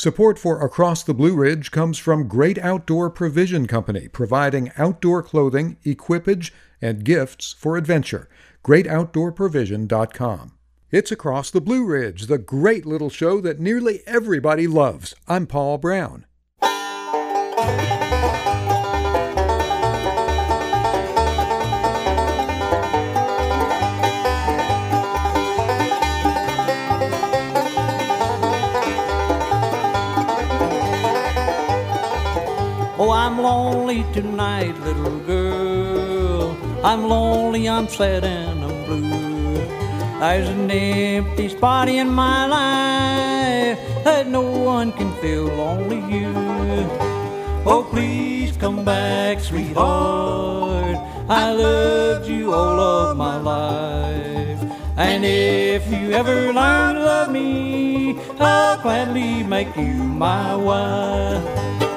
Support for Across the Blue Ridge comes from Great Outdoor Provision Company, providing outdoor clothing, equipage, and gifts for adventure. GreatOutdoorProvision.com. It's Across the Blue Ridge, the great little show that nearly everybody loves. I'm Paul Brown. I'm lonely tonight, little girl. I'm lonely, I'm sad and I'm blue. There's an empty spot in my life that no one can fill, only you. Oh, please come back, sweetheart. I loved you all of my life. And if you ever learn to love me, I'll gladly make you my wife.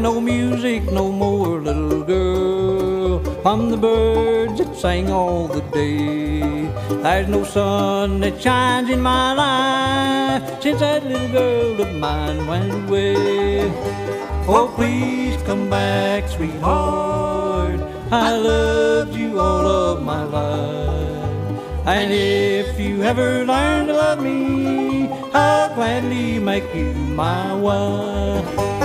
No music no more, little girl, from the birds that sang all the day. There's no sun that shines in my life since that little girl of mine went away. Oh, please come back, sweetheart. I loved you all of my life. And if you ever learn to love me, I'll gladly make you my wife.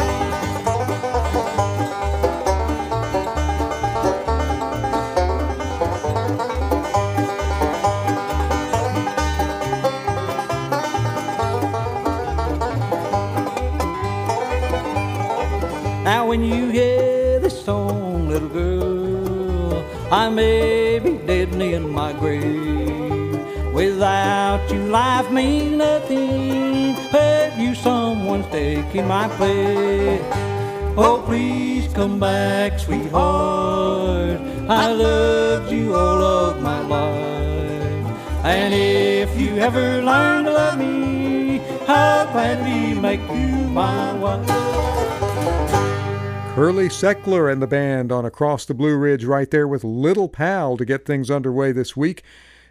I may be dead and in my grave. Without you, life means nothing. Have you someone's taking my place? Oh, please come back, sweetheart. I loved you all of my life. And if you ever learn to love me, I'll gladly make you my wife. Curly Seckler and the band on Across the Blue Ridge right there with Little Pal to get things underway this week.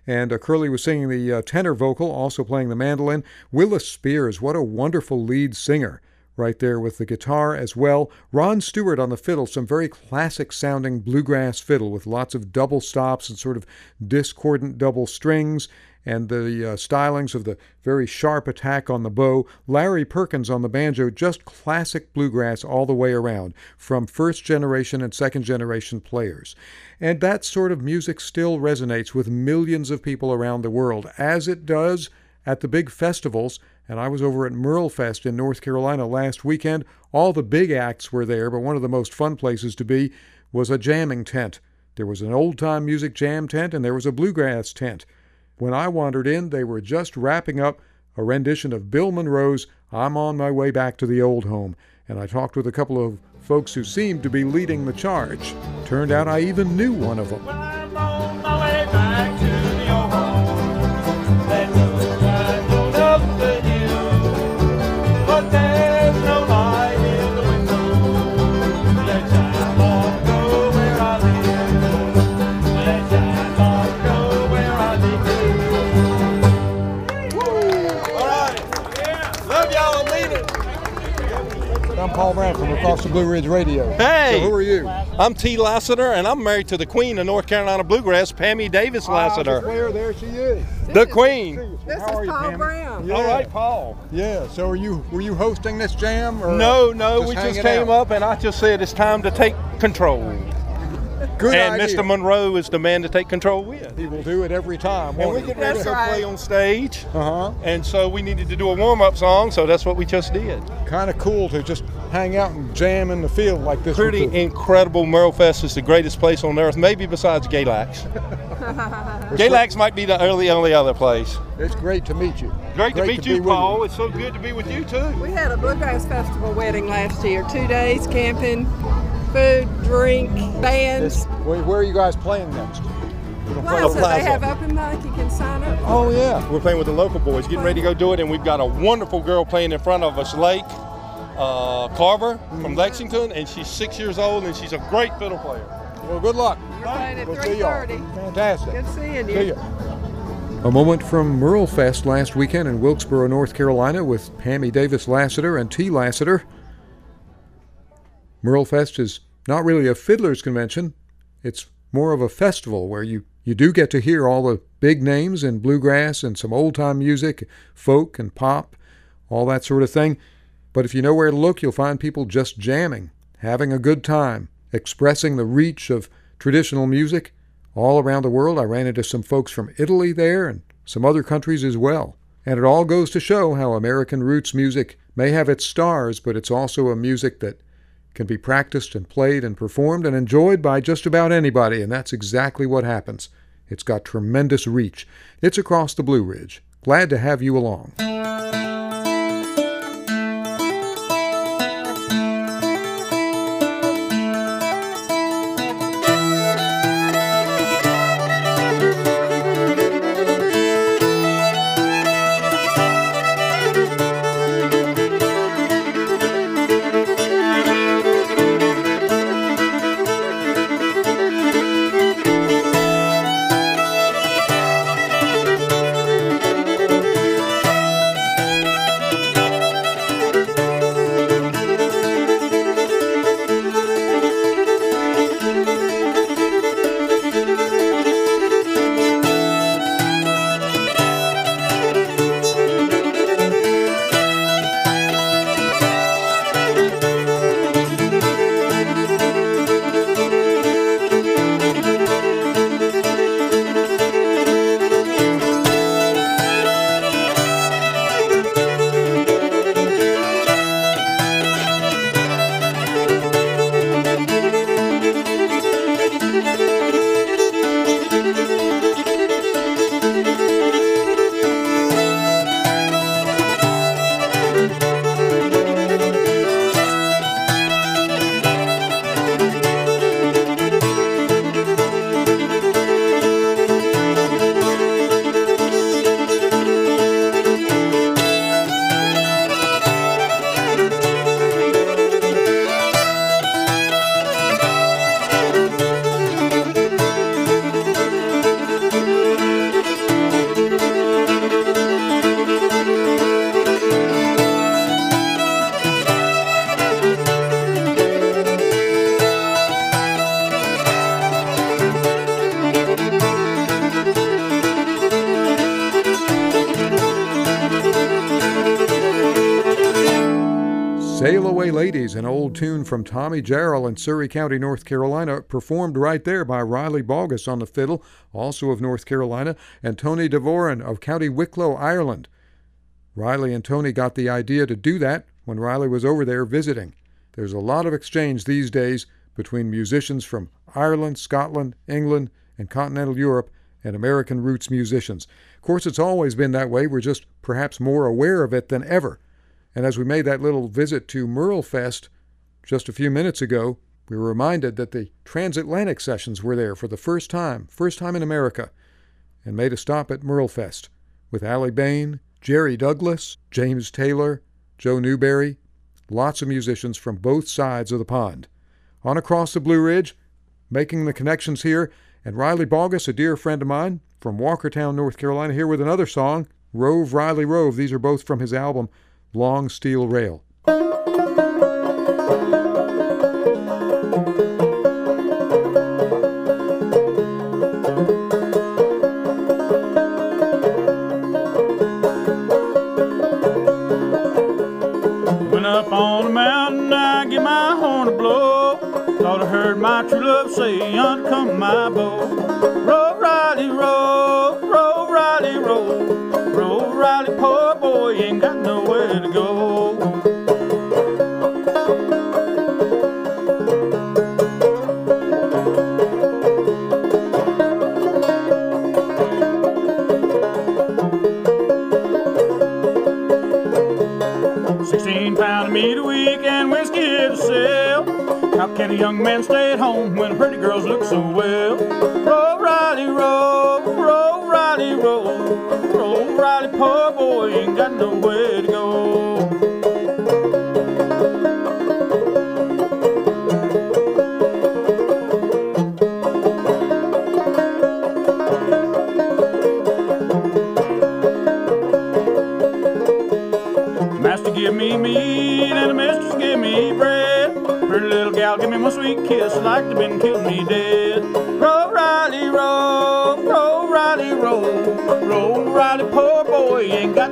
And uh, Curly was singing the uh, tenor vocal, also playing the mandolin. Willis Spears, what a wonderful lead singer right there with the guitar as well. Ron Stewart on the fiddle, some very classic sounding bluegrass fiddle with lots of double stops and sort of discordant double strings and the uh, stylings of the very sharp attack on the bow. Larry Perkins on the banjo, just classic bluegrass all the way around, from first generation and second generation players. And that sort of music still resonates with millions of people around the world, as it does at the big festivals. And I was over at Merlefest in North Carolina last weekend. All the big acts were there, but one of the most fun places to be was a jamming tent. There was an old time music jam tent and there was a bluegrass tent. When I wandered in, they were just wrapping up a rendition of Bill Monroe's I'm on my way back to the old home, and I talked with a couple of folks who seemed to be leading the charge. Turned out I even knew one of them. Across the Blue Ridge Radio. Hey! So who are you? I'm T. Lassiter, and I'm married to the queen of North Carolina Bluegrass, Pammy Davis Lassiter. Where? There she is. the queen. This How are is you, Paul Pammy? Brown. Yeah. All right, Paul. Yeah. So are you? Were you hosting this jam? Or No, no, we just came out? up, and I just said it's time to take control. Good and idea. Mr. Monroe is the man to take control with. He will do it every time. And we won't get ready to right. play on stage. Uh huh. And so we needed to do a warm up song, so that's what we just did. Kind of cool to just hang out and jam in the field like this. with Pretty the- incredible. Merle Fest is the greatest place on earth, maybe besides Galax. Galax might be the only, only other place. It's great to meet you. Great, to meet be you, with Paul. It's so good to be with you, too. We had a Bluegrass Festival wedding last year. Two days camping, food, drink, bands. Where, where are you guys playing next? Wow, so Plaza. they have open mic. You can sign up. Oh yeah, we're playing with the local boys, getting ready to go do it, and we've got a wonderful girl playing in front of us, Lake uh, Carver from Lexington, and she's six years old, and she's a great fiddle player. Well, good luck. You're playing at We'll see y'all. 3:30. Fantastic. Good seeing See you. ya. A moment from Merlefest last weekend in Wilkesboro, North Carolina, with Pammy Davis Lassiter and T. Lassiter. Merlefest is not really a fiddler's convention. It's more of a festival where you, you do get to hear all the big names in bluegrass and some old time music, folk and pop, all that sort of thing. But if you know where to look, you'll find people just jamming, having a good time, expressing the reach of traditional music all around the world. I ran into some folks from Italy there and some other countries as well. And it all goes to show how American roots music may have its stars, but it's also a music that can be practiced and played and performed and enjoyed by just about anybody, and that's exactly what happens. It's got tremendous reach. It's across the Blue Ridge. Glad to have you along. An old tune from Tommy Jarrell in Surry County, North Carolina, performed right there by Riley Baugus on the fiddle, also of North Carolina, and Tony Devoran of County Wicklow, Ireland. Riley and Tony got the idea to do that when Riley was over there visiting. There's a lot of exchange these days between musicians from Ireland, Scotland, England, and continental Europe and American roots musicians. Of course, it's always been that way. We're just perhaps more aware of it than ever. And as we made that little visit to Merle Fest just a few minutes ago, we were reminded that the transatlantic sessions were there for the first time, first time in America, and made a stop at Merle Fest with Aly Bain, Jerry Douglas, James Taylor, Joe Newberry, lots of musicians from both sides of the pond. On across the Blue Ridge, making the connections here, and Riley Baugus, a dear friend of mine from Walkertown, North Carolina, here with another song, Rove Riley Rove. These are both from his album, Long Steel Rail. My horn to blow. Thought I heard my true love say, "Yonder come my bow." Can a young man stay at home when pretty girls look so well? Roll, Riley, roll, roll, Riley, roll. Roll, Riley, poor boy ain't got nowhere to go.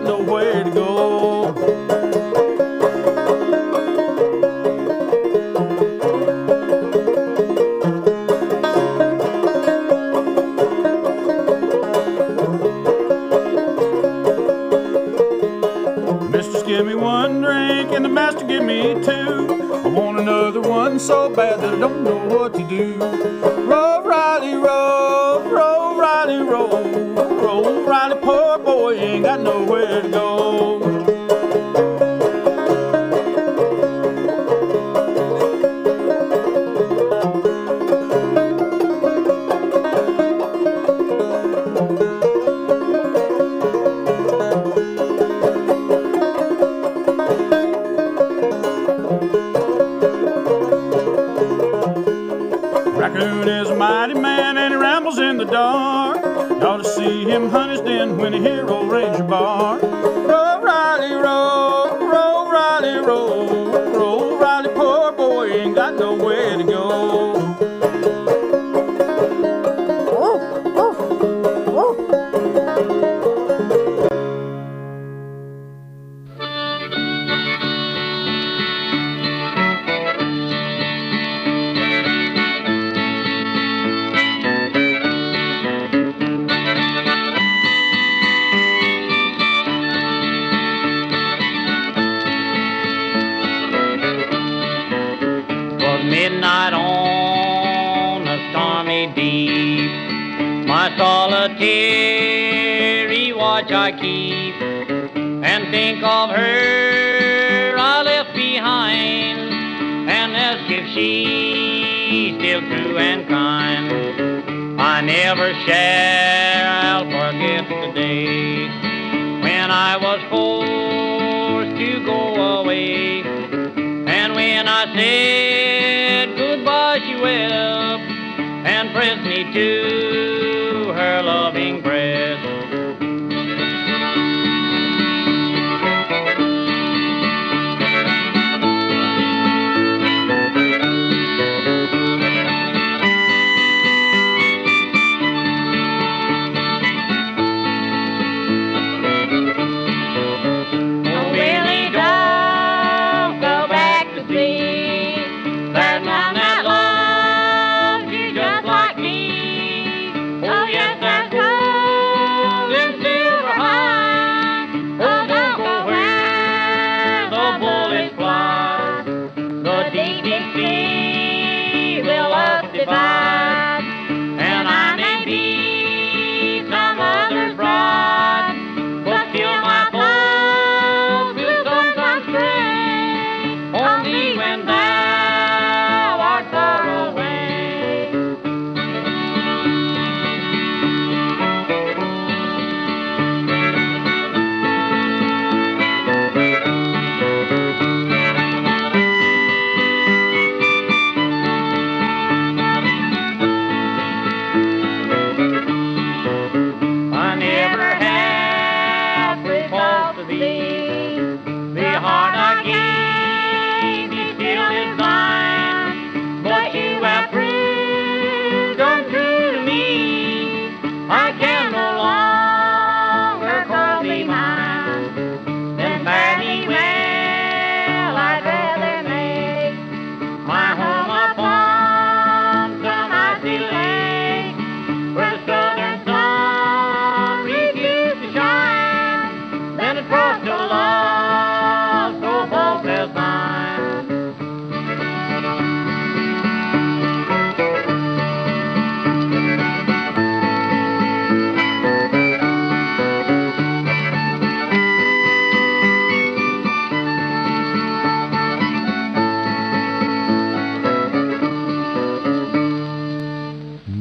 no way to go.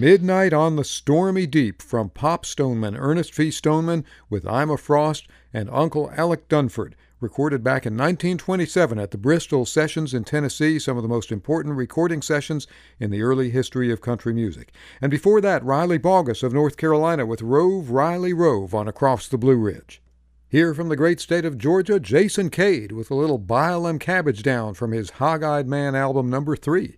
Midnight on the Stormy Deep from Pop Stoneman, Ernest V. Stoneman with Iva Frost and Uncle Alec Dunford, recorded back in 1927 at the Bristol Sessions in Tennessee, some of the most important recording sessions in the early history of country music. And before that, Riley Baugus of North Carolina with Rove, Riley Rove on Across the Blue Ridge. Here from the great state of Georgia, Jason Cade with a little Bile Them Cabbage Down from his Hog Eyed Man album number three.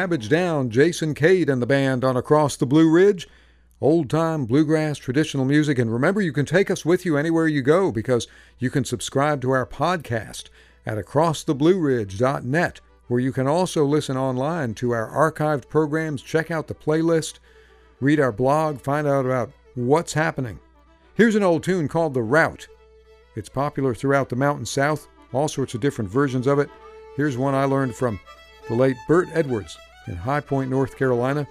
Cabbage Down, Jason Cade and the band on Across the Blue Ridge. Old time bluegrass traditional music. And remember, you can take us with you anywhere you go because you can subscribe to our podcast at acrosstheblueridge.net, where you can also listen online to our archived programs, check out the playlist, read our blog, find out about what's happening. Here's an old tune called The Rout. It's popular throughout the Mountain South, all sorts of different versions of it. Here's one I learned from the late Burt Edwards in High Point, North Carolina,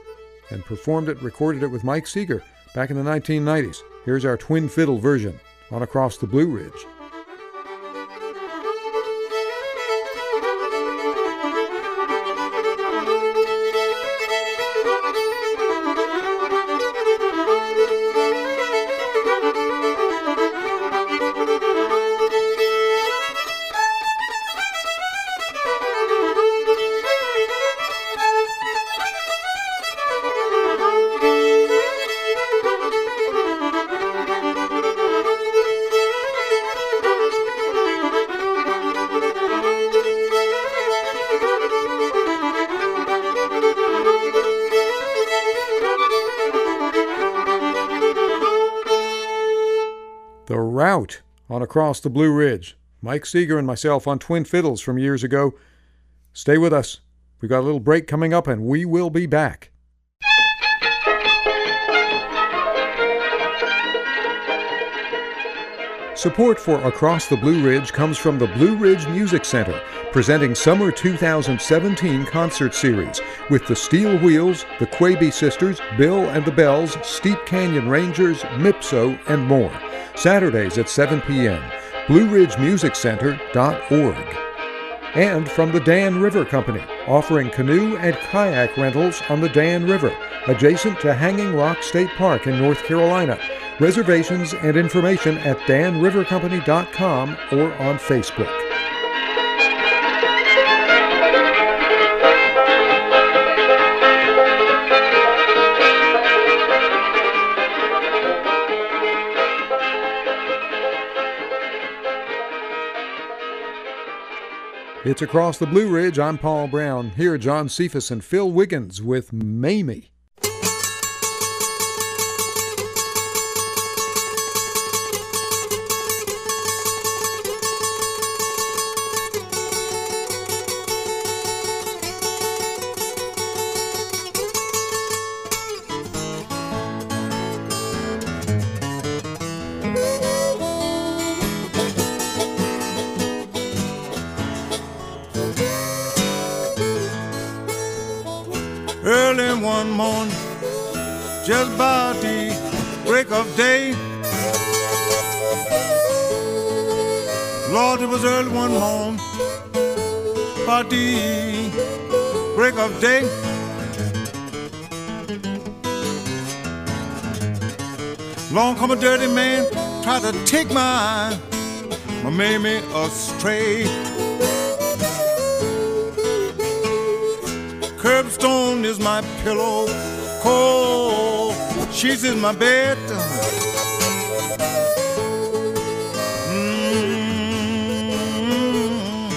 and performed it, recorded it with Mike Seeger back in the 1990s. Here's our twin fiddle version on Across the Blue Ridge. Across the Blue Ridge. Mike Seeger and myself on twin fiddles from years ago. Stay with us. We've got a little break coming up and we will be back. Support for Across the Blue Ridge comes from the Blue Ridge Music Center, presenting Summer 2017 concert series with the Steel Wheels, the Quebe Sisters, Bill and the Belles, Steep Canyon Rangers, Mipso, and more. Saturdays at 7 p.m. BlueRidgeMusicCenter.org. And from the Dan River Company, offering canoe and kayak rentals on the Dan River, adjacent to Hanging Rock State Park in North Carolina. Reservations and information at danrivercompany.com or on Facebook. It's Across the Blue Ridge. I'm Paul Brown. Here, John Cephas and Phil Wiggins with Mamie. Dirty man, try to take my, my mammy astray. Curbstone is my pillow, cold sheets is my bed. Mm,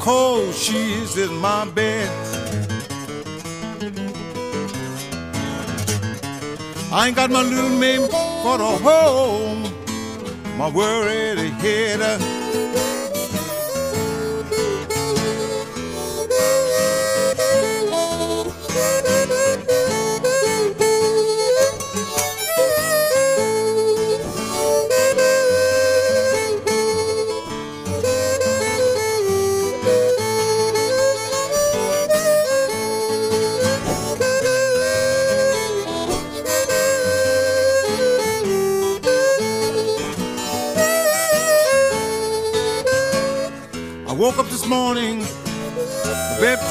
cold sheets is my bed. I ain't got my little name for the home, my worried head.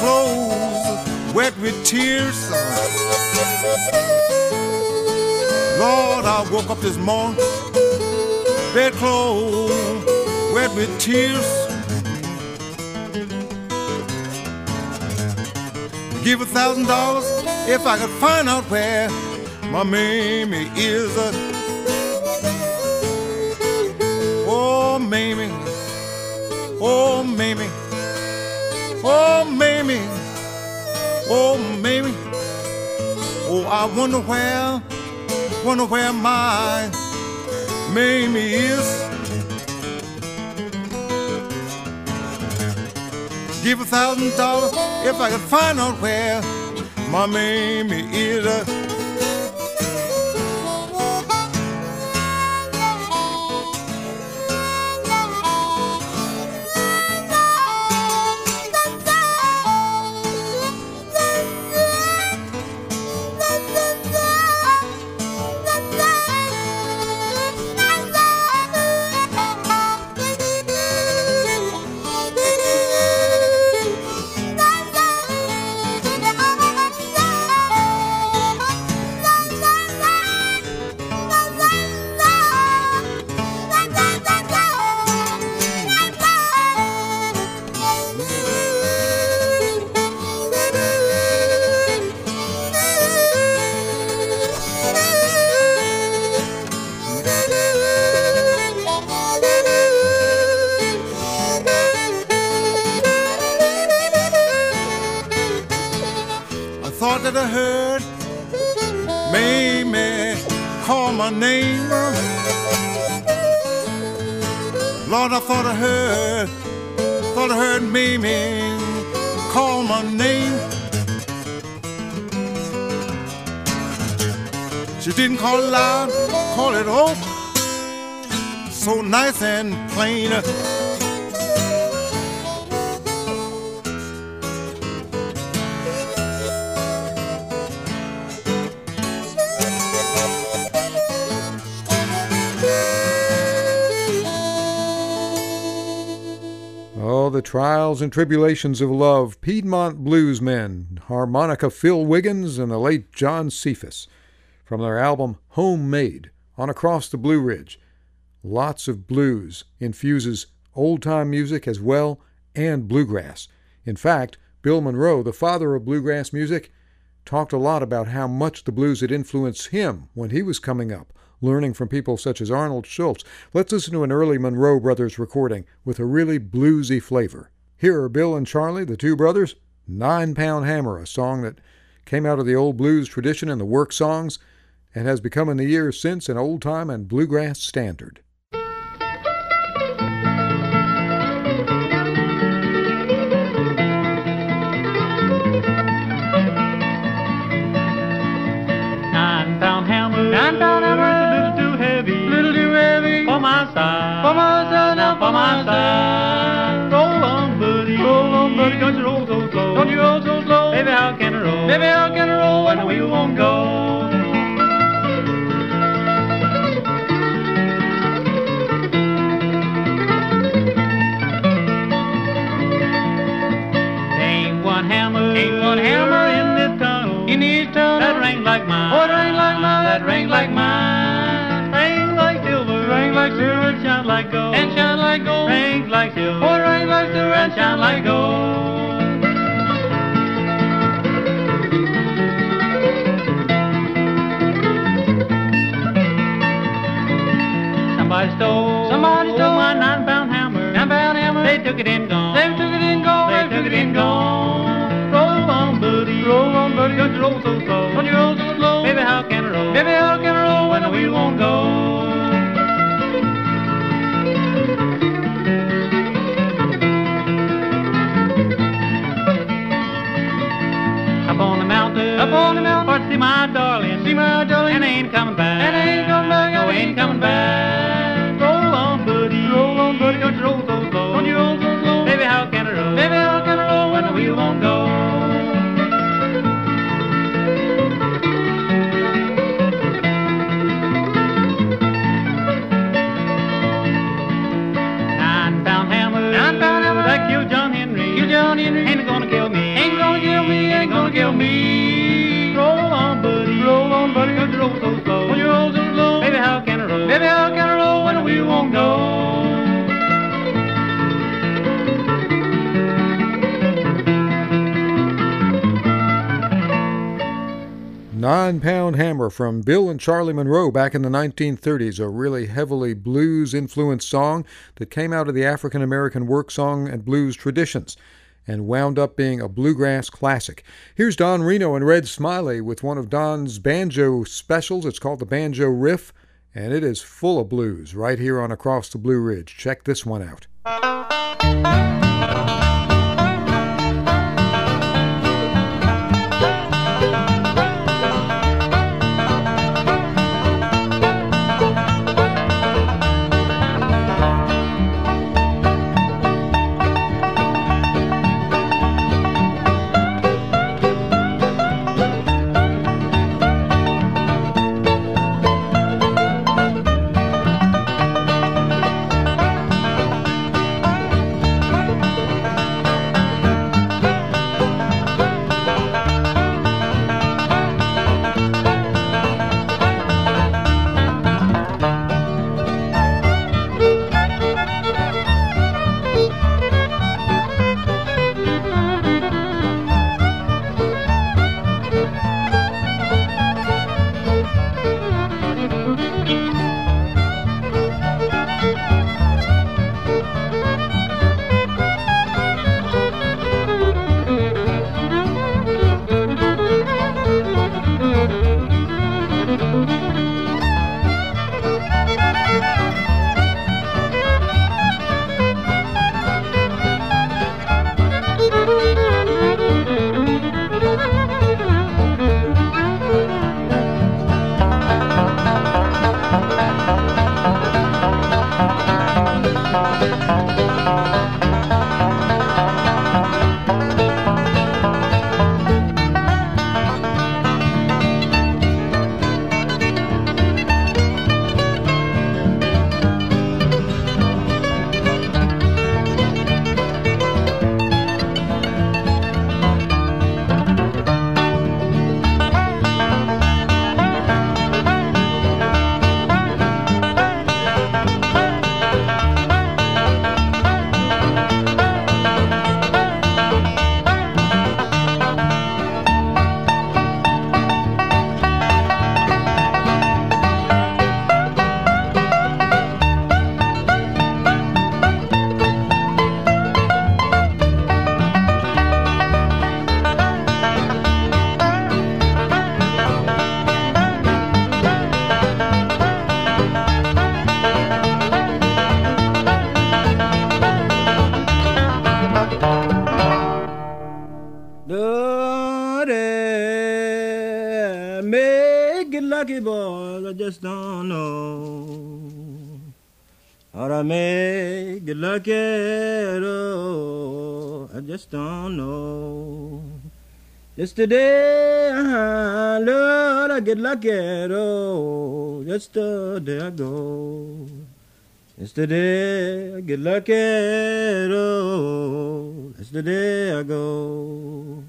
Clothes wet with tears. Lord, I woke up this morning, bed clothes wet with tears. Give a thousand dollars if I could find out where my Mamie is. Oh, Mamie. Oh, Mamie. Oh, Oh, Mamie. Oh, I wonder where, wonder where my Mamie is. Give a thousand dollars if I could find out where my Mamie is. Nice and plain. Oh, the trials and tribulations of love, Piedmont bluesmen, harmonica Phil Wiggins and the late John Cephas, from their album Homemade on Across the Blue Ridge. Lots of blues infuses old time music as well and bluegrass. In fact, Bill Monroe, the father of bluegrass music, talked a lot about how much the blues had influenced him when he was coming up, learning from people such as Arnold Schultz. Let's listen to an early Monroe Brothers recording with a really bluesy flavor. Here are Bill and Charlie, the two brothers, Nine Pound Hammer, a song that came out of the old blues tradition and the work songs and has become in the years since an old time and bluegrass standard. My side. Roll on, buddy, roll on, buddy, don't you roll so slow, don't you roll so slow. Baby, how can I roll? Baby, how can I roll when the wheel won't go? Ain't one hammer, ain't one hammer in this tunnel, in this tunnel that ring like mine. Oh, that ring like mine, that ring like mine. Like silver, and shine like gold, and shine like gold. Ring like silver, oh, ring like silver, and shine like gold. Somebody stole, somebody stole my nine-pound hammer, nine-pound hammer. They took it and gone, they took it and gone, they took it and gone. Roll on, buddy, roll on, buddy, don't you roll so slow, don't you roll so slow. Baby, how can I roll? Baby, how can I roll when the wheel won't go? Mountain, up on the mountain, for to see my darling, see my darling, and I ain't coming back, and I ain't coming back, no, I ain't coming back. Roll on, buddy, roll on, buddy, don't you roll so slow, don't you roll so slow. Baby, how can I roll? Baby, how can I roll when the wheel won't go? Me. Roll on, buddy, roll on, buddy, don't you roll so slow, don't you roll so slow. Baby, how can I roll? Baby, how can I roll when wheel won't? Nine Pound Hammer from Bill and Charlie Monroe back in the 1930s, a really heavily blues influenced song that came out of the African American work song and blues traditions and wound up being a bluegrass classic. Here's Don Reno and Red Smiley with one of Don's banjo specials. It's called the Banjo Riff, and it is full of blues right here on Across the Blue Ridge. Check this one out. Lordy, make it lucky, boys. I just don't know how to make it lucky. Oh, I just don't know. Yesterday, uh, Lord, I get lucky. Oh, yesterday I go. Yesterday I get lucky. Oh, day I go.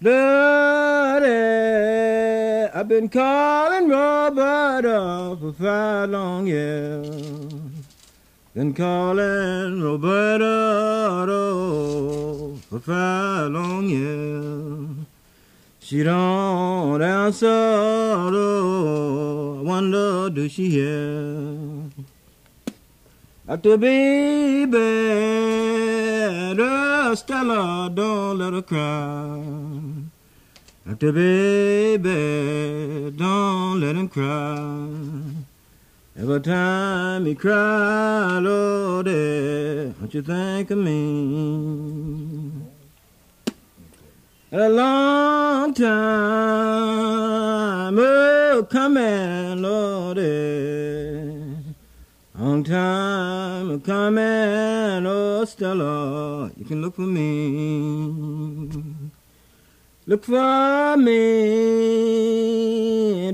Lordy, eh, I've been calling Roberta for five long years. Been calling Roberta for five long years. She don't answer. Oh, I wonder do she hear? After baby, oh, Stella, don't let her cry. After baby, don't let him cry. Every time he cry, Lord, don't you think of me? A long time, oh, coming, Lord. Long time coming, oh Stella, you can look for me. Look for me,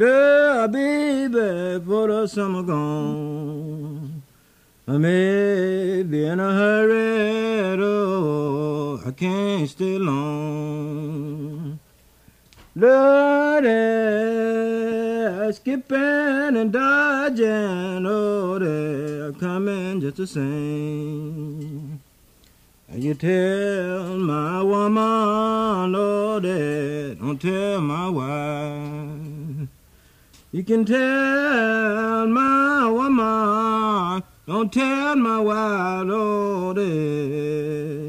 oh baby, for the summer gone. I may be in a hurry, oh, I can't stay long. Lordy, skipping and dodging, oh, they're coming just the same. You tell my woman, oh, Lordy, don't tell my wife. You can tell my woman, don't tell my wife, oh, Lordy.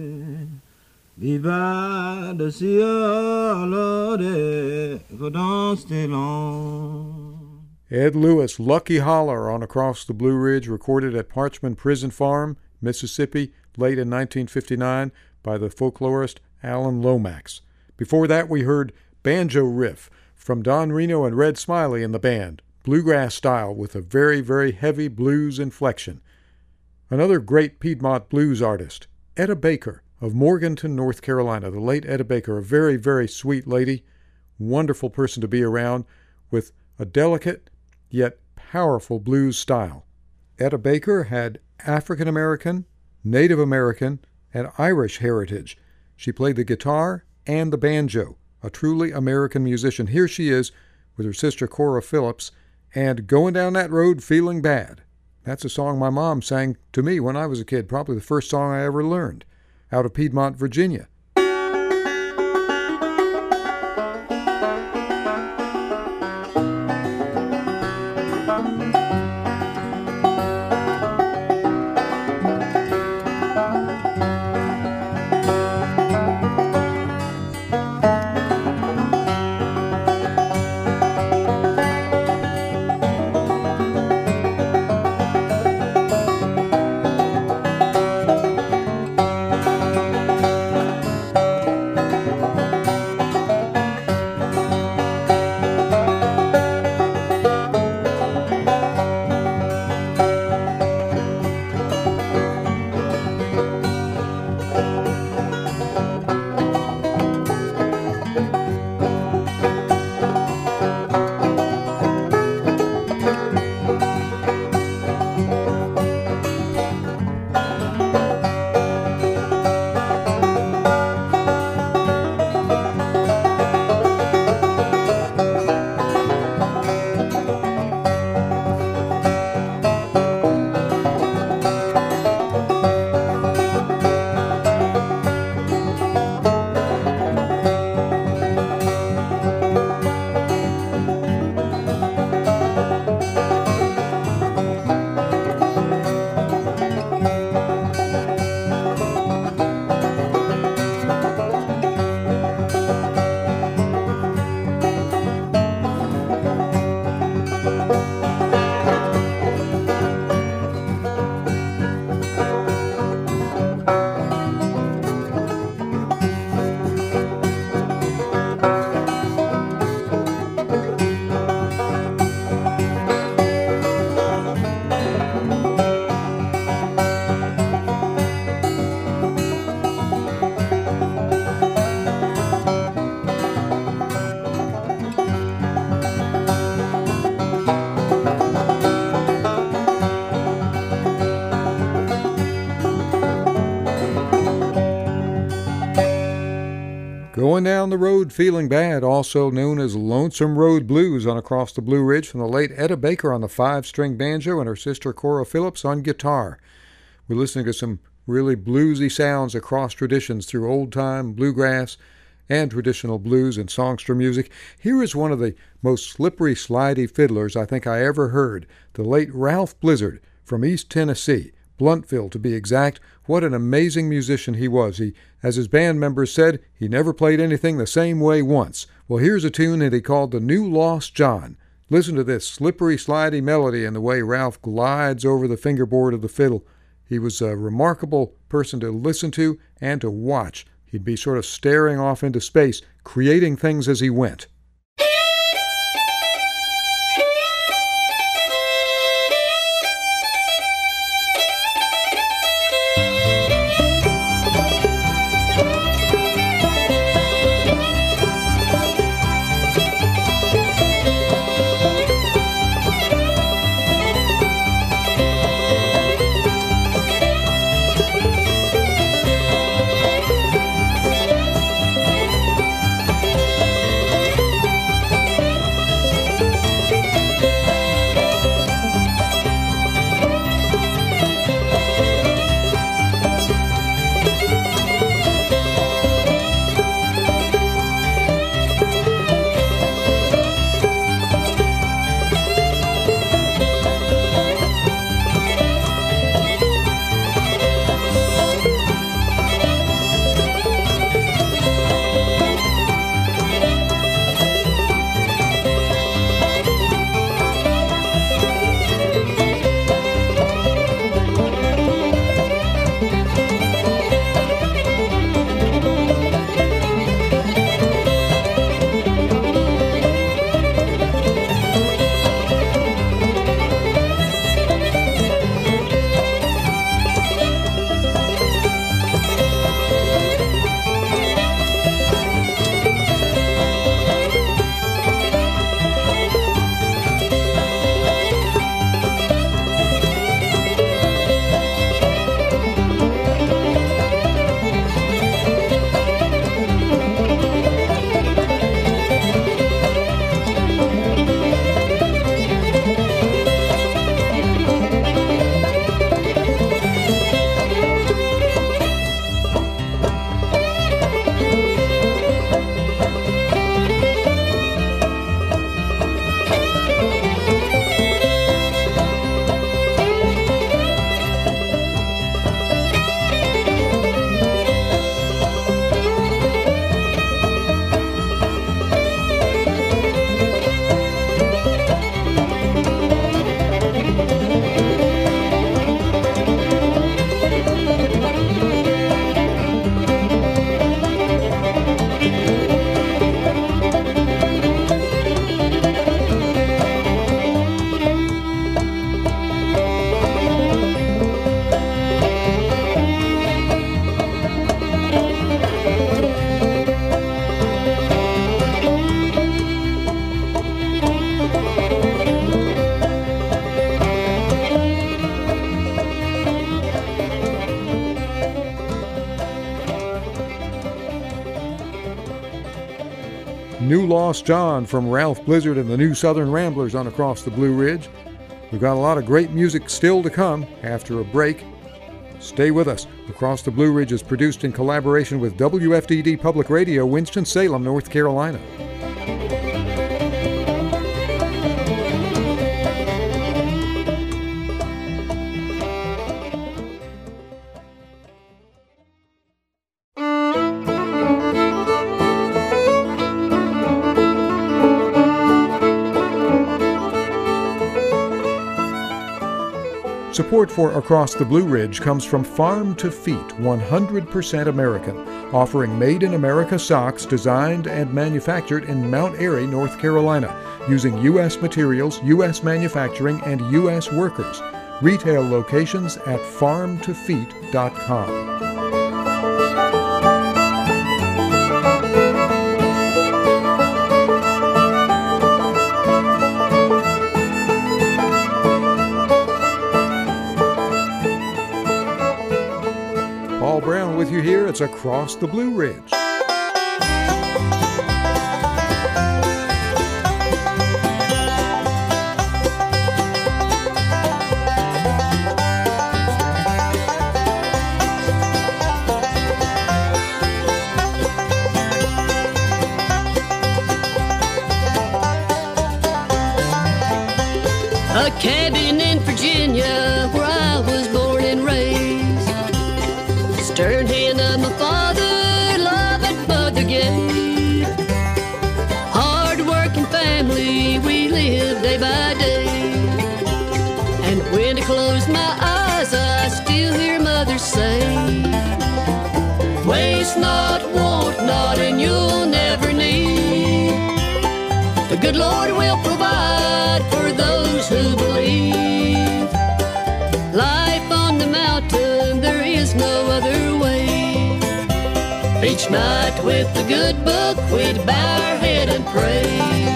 Be by see oh, her, Lordy, if I don't stay long. Ed Lewis, Lucky Holler on Across the Blue Ridge, recorded at Parchman Prison Farm, Mississippi, late in 1959 by the folklorist Alan Lomax. Before that, we heard Banjo Riff from Don Reno and Red Smiley in the band, bluegrass style with a very, very heavy blues inflection. Another great Piedmont blues artist, Etta Baker of Morganton, North Carolina. The late Etta Baker, a very, very sweet lady, wonderful person to be around, with a delicate yet powerful blues style. Etta Baker had African American, Native American, and Irish heritage. She played the guitar and the banjo, a truly American musician. Here she is with her sister Cora Phillips and Going Down That Road Feeling Bad. That's a song my mom sang to me when I was a kid, probably the first song I ever learned, out of Piedmont, Virginia. Going Down the Road Feeling Bad, also known as Lonesome Road Blues on Across the Blue Ridge from the late Etta Baker on the five string banjo and her sister Cora Phillips on guitar. We're listening to some really bluesy sounds across traditions through old time, bluegrass, and traditional blues and songster music. Here is one of the most slippery, slidey fiddlers I think I ever heard, the late Ralph Blizard from East Tennessee. Blountville, to be exact. What an amazing musician he was. He, as his band members said, he never played anything the same way once. Well, here's a tune that he called The New Lost John. Listen to this slippery, slidey melody and the way Ralph glides over the fingerboard of the fiddle. He was a remarkable person to listen to and to watch. He'd be sort of staring off into space, creating things as he went. New Lost John from Ralph Blizard and the New Southern Ramblers on Across the Blue Ridge. We've got a lot of great music still to come after a break. Stay with us. Across the Blue Ridge is produced in collaboration with WFDD Public Radio, Winston-Salem, North Carolina. Support for Across the Blue Ridge comes from Farm to Feet, 100% American, offering made in America socks designed and manufactured in Mount Airy, North Carolina, using U.S. materials, U.S. manufacturing, and U.S. workers. Retail locations at farmtofeet.com. roads across the Blue Ridge. A candy good Lord will provide for those who believe. Life on the mountain, there is no other way. Each night with the good book, we'd bow our head and pray.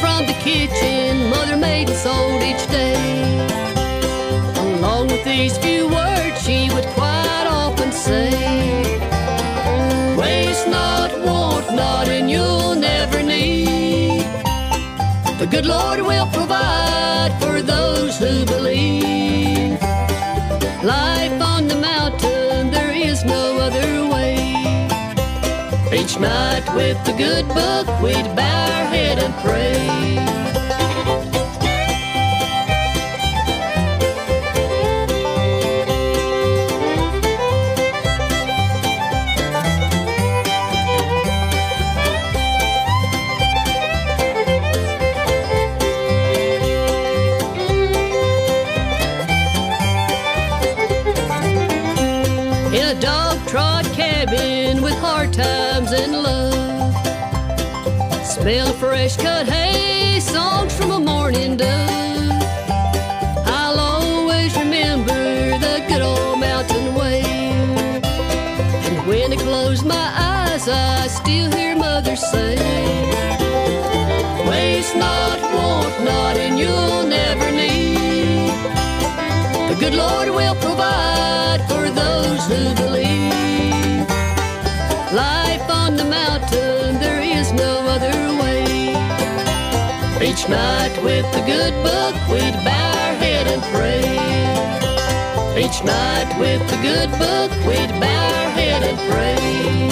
From the kitchen, mother made and sold each day. Along with these few words, she would quite often say, Waste not, want not, and you'll never need. The good Lord will provide for those who believe. Each night with the good book, we'd bow our head and pray. Smell of fresh cut hay, songs from a morning dove. I'll always remember the good old mountain way. And when I close my eyes, I still hear mother say, Waste not, want not, and you'll never need. The good Lord will provide for those who believe. Each night with the good book, we'd bow our head and pray. Each night with the good book, we'd bow our head and pray.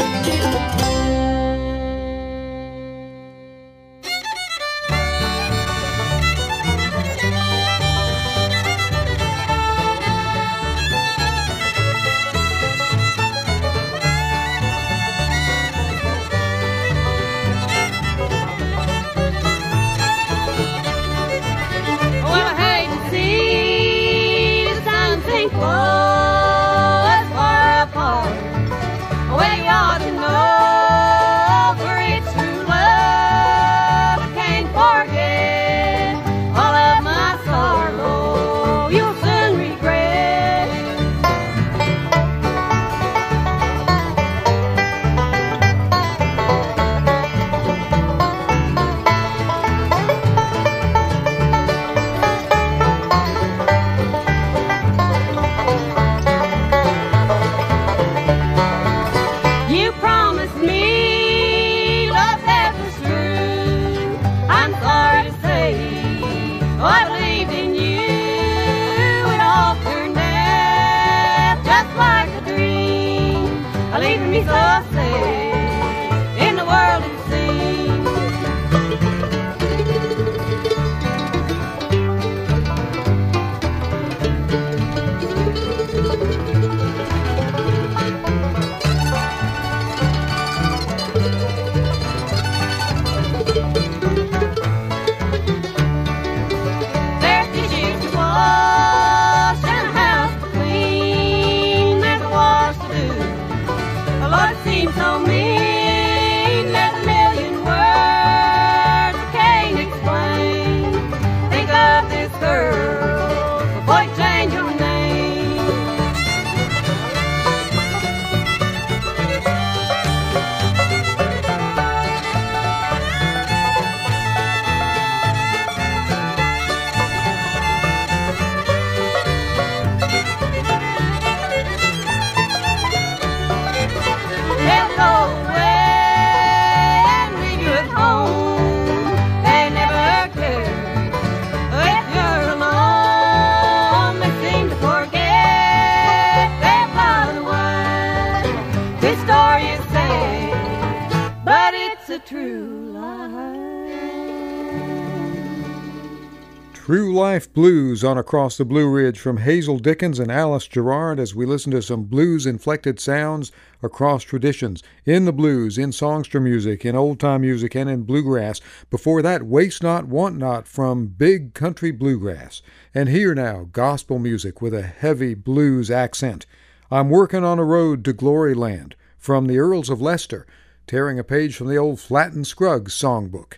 Blues on Across the Blue Ridge from Hazel Dickens and Alice Gerrard as we listen to some blues inflected sounds across traditions in the blues, in songster music, in old time music, and in bluegrass. Before that, Waste Not, Want Not from Big Country Bluegrass. And here now, gospel music with a heavy blues accent. I'm working on a road to glory land from the Earls of Leicester, tearing a page from the old Flatt and Scruggs songbook.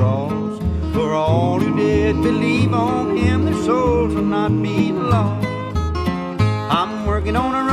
Cross. For all who did believe on Him, their souls will not be lost. I'm working on a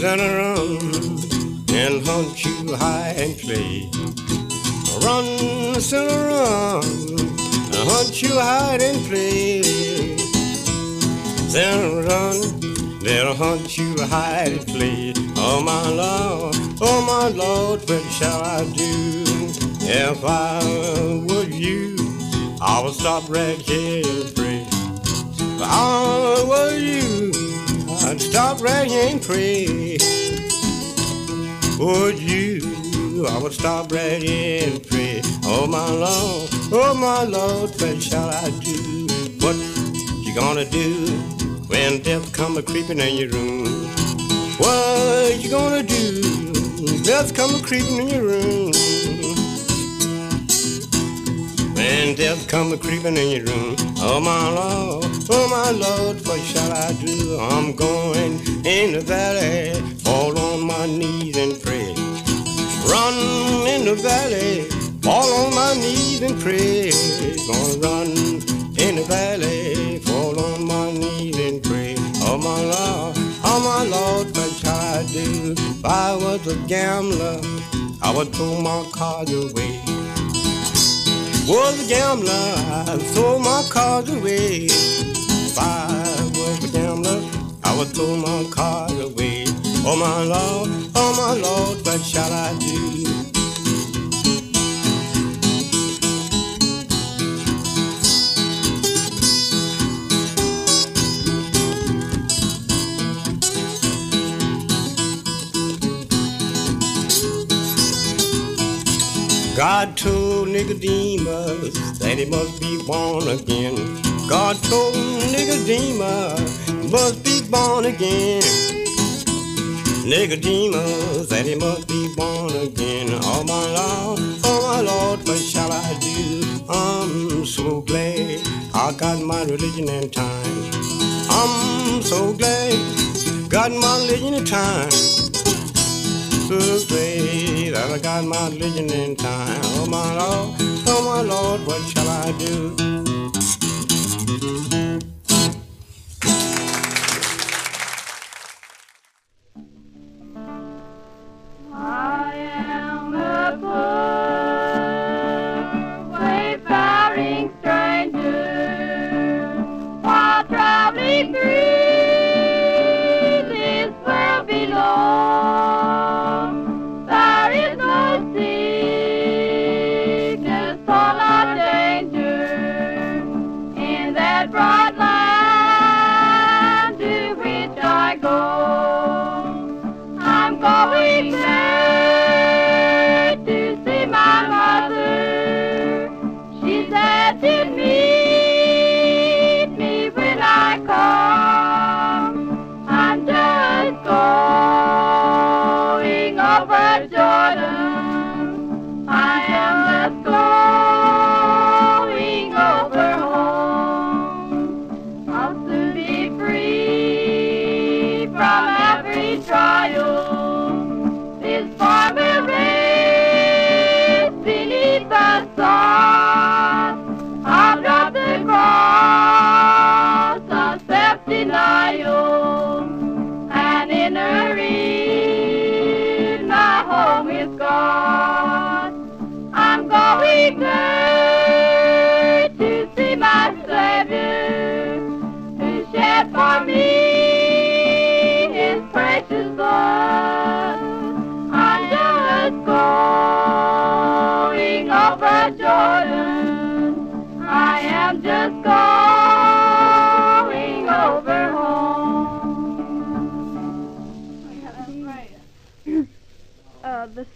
center run, and hunt you high and play. Run, center run, and hunt you high and play. Center run, they'll hunt you high and play. Oh my Lord, oh my Lord, what shall I do? If I were you, I would stop right here and pray. If I were you, I'd stop and pray. Would you? I would stop and pray. Oh my Lord, oh my Lord, what shall I do? What you gonna do when death come a creeping in your room? What you gonna do? Death come a creeping in your room. When death come a creeping in your room, oh my Lord, oh my Lord, what shall I do? I'm going in the valley, fall on my knees and pray. Run in the valley, fall on my knees and pray. Gonna run in the valley, fall on my knees and pray. Oh my Lord, oh my Lord, what shall I do? If I was a gambler, I would throw my cards away. Was a gambler, I'd throw my cards away. If I was a gambler, I would throw my cards away. Oh my Lord, oh my Lord, what shall I do? God told Nicodemus that he must be born again. God told Nicodemus must be born again. Nicodemus that he must be born again. Oh my Lord, oh my Lord, what shall I do? I'm so glad I got my religion in time. I'm so glad got my religion in time. So glad that I got my religion in time. Oh my Lord, oh my Lord, what shall I do?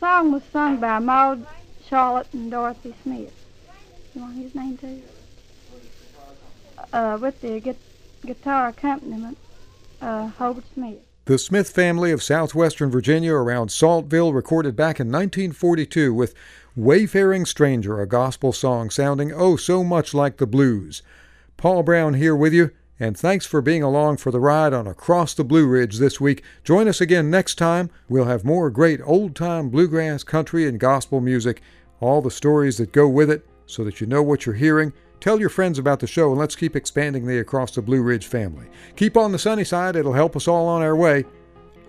Song was sung by Maud Charlotte and Dorothy Smith. You want his name too? Uh, with the gu- guitar accompaniment, uh, Hobart Smith. The Smith family of southwestern Virginia around Saltville recorded back in 1942 with Wayfaring Stranger, a gospel song sounding oh so much like the blues. Paul Brown here with you, and thanks for being along for the ride on Across the Blue Ridge this week. Join us again next time. We'll have more great old time bluegrass, country, and gospel music, all the stories that go with it, so that you know what you're hearing. Tell your friends about the show and let's keep expanding the Across the Blue Ridge family. Keep on the sunny side, it'll help us all on our way.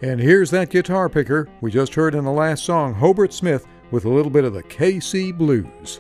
And here's that guitar picker we just heard in the last song, Hobart Smith, with a little bit of the KC Blues.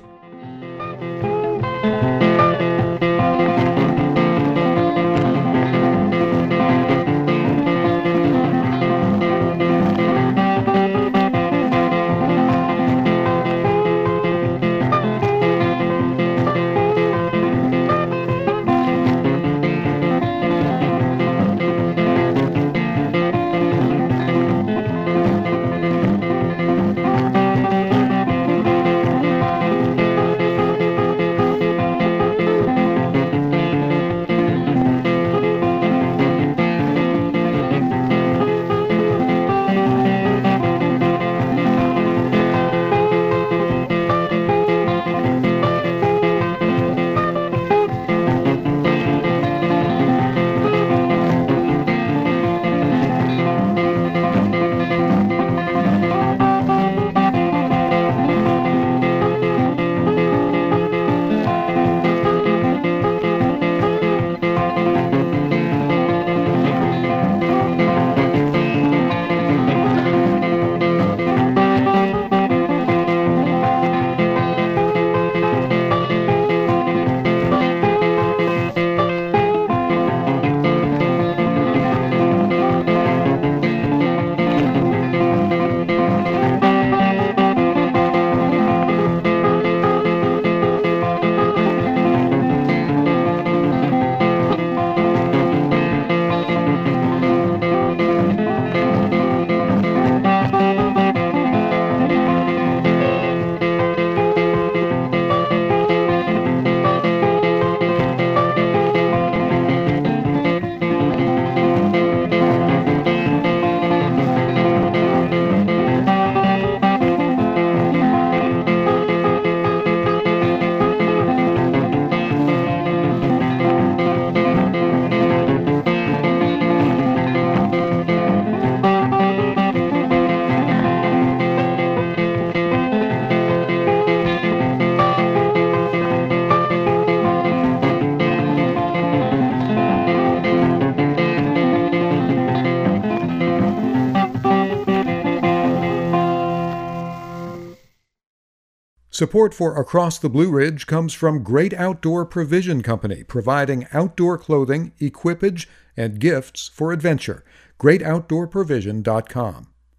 Support for Across the Blue Ridge comes from Great Outdoor Provision Company, providing outdoor clothing, equipage, and gifts for adventure. GreatOutdoorProvision.com.